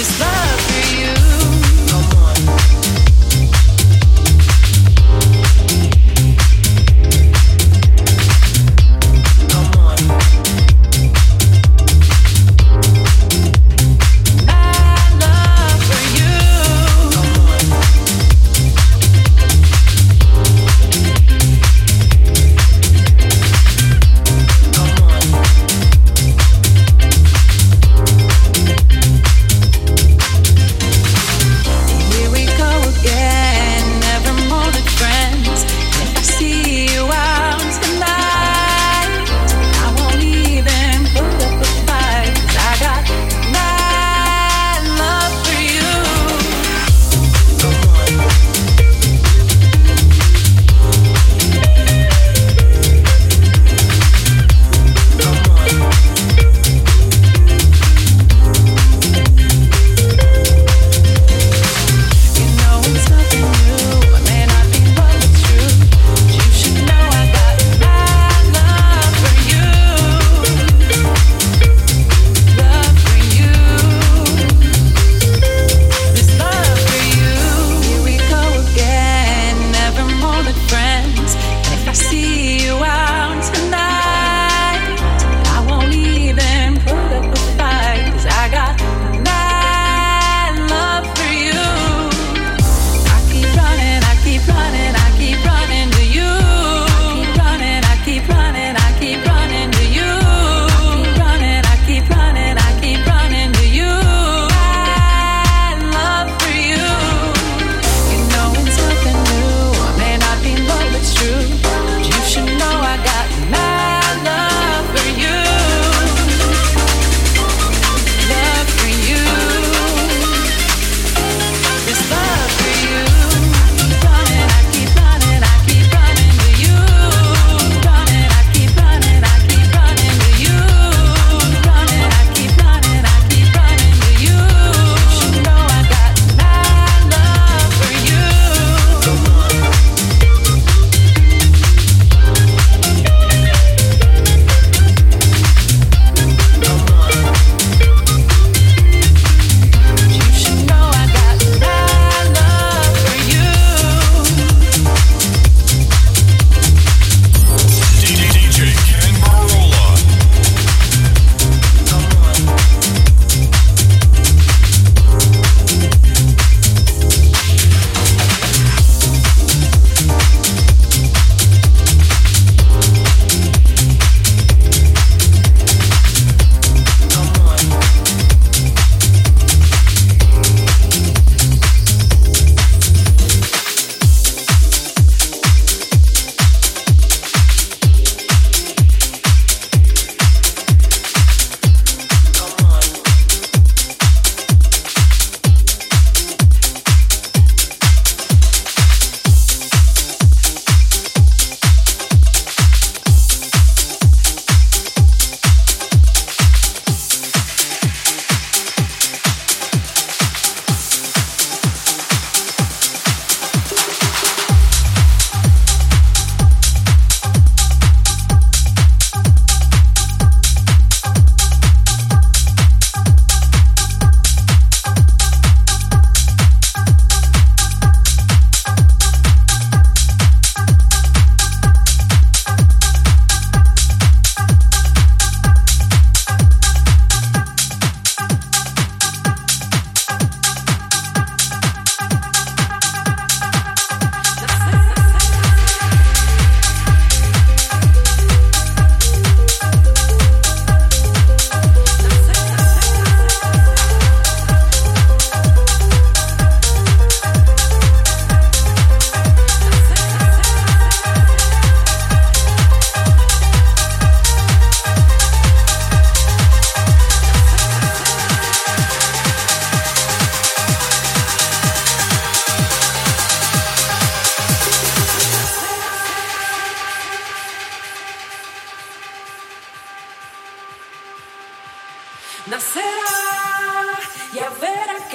this life.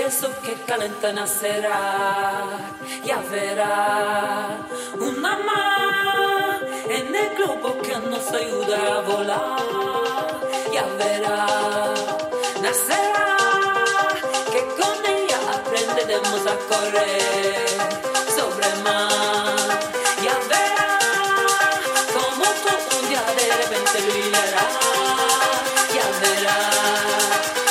Eso que calenta nacerá, ya verá una más en el globo que nos ayuda a volar, ya verá, nacerá, que con ella aprenderemos a correr sobre el mar, ya verá como tú un día de repente brillará, ya verá.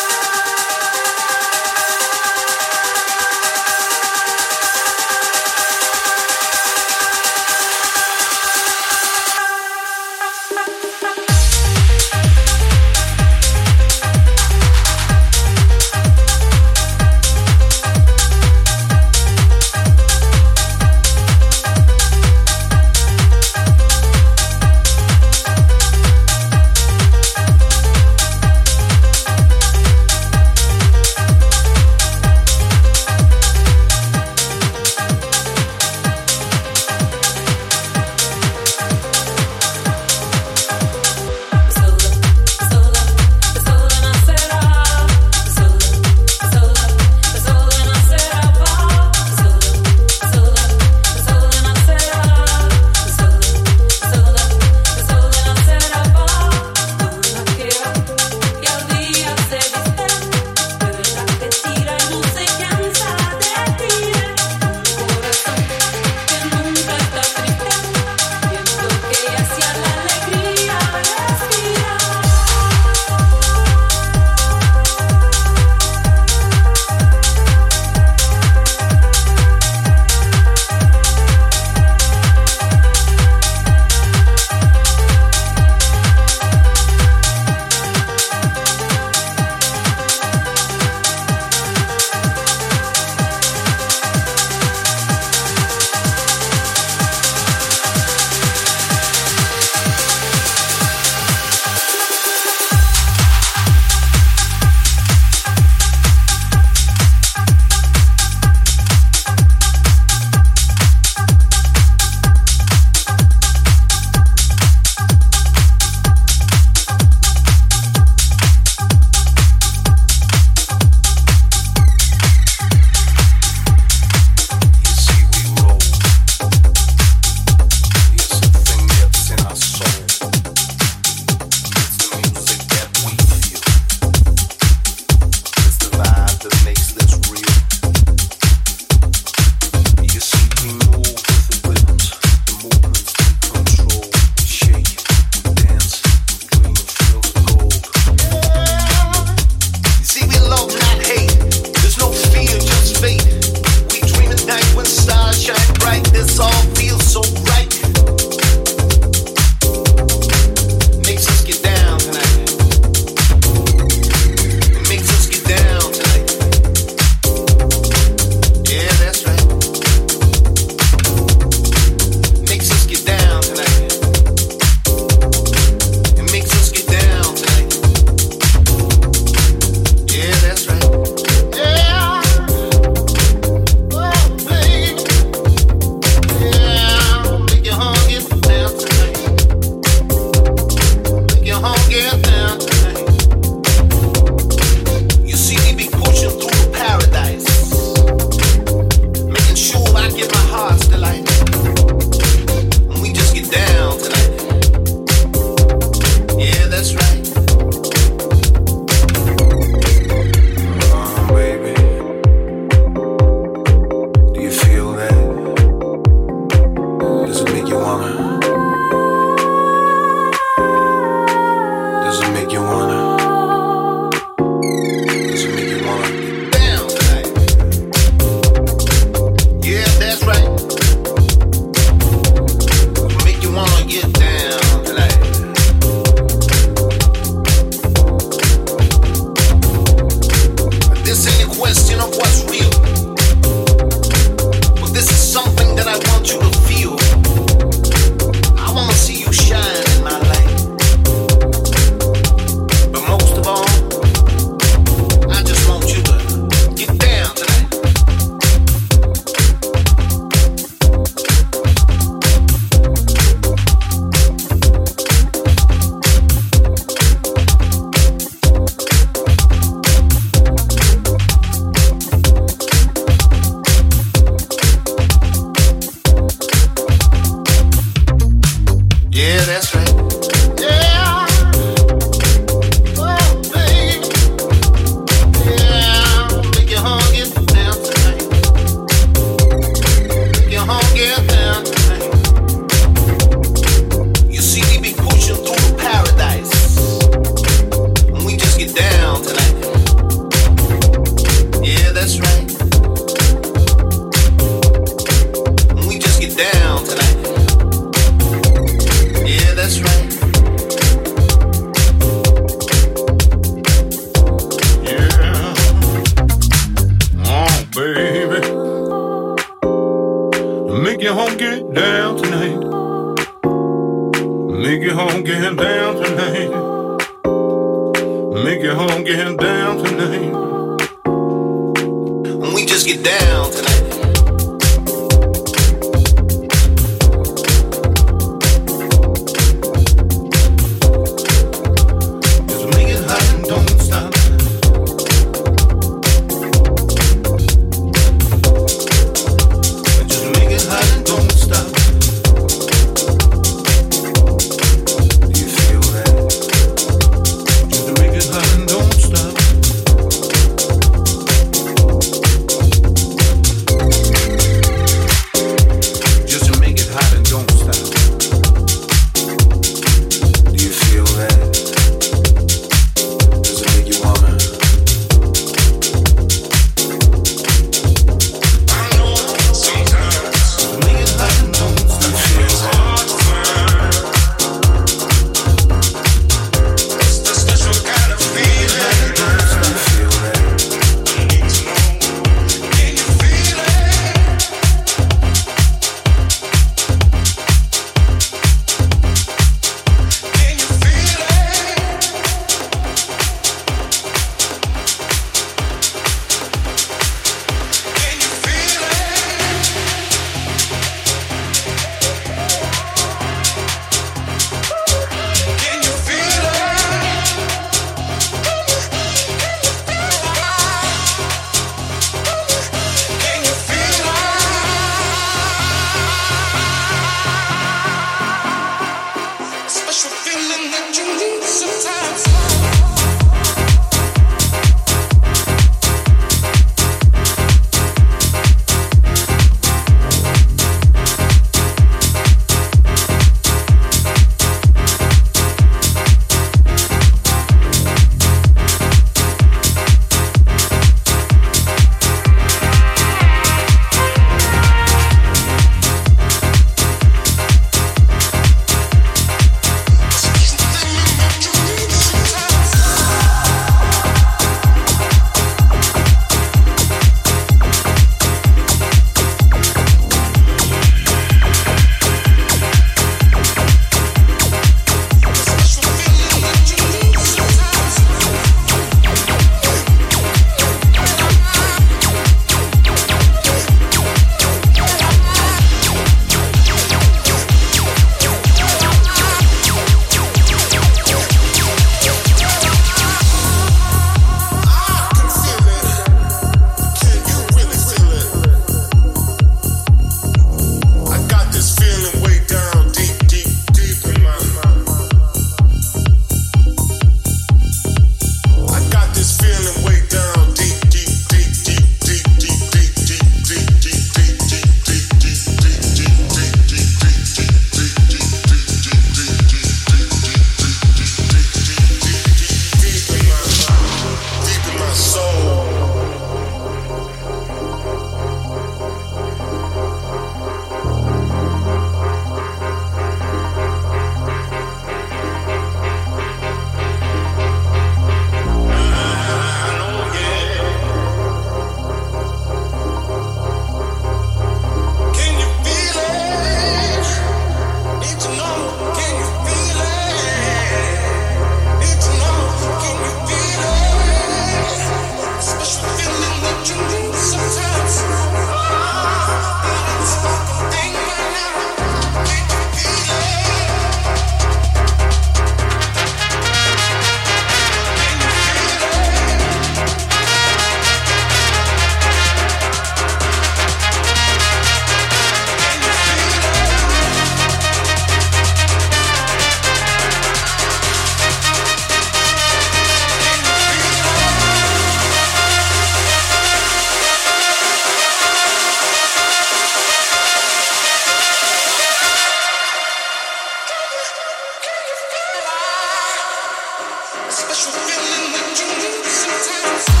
special feeling that you need sometimes.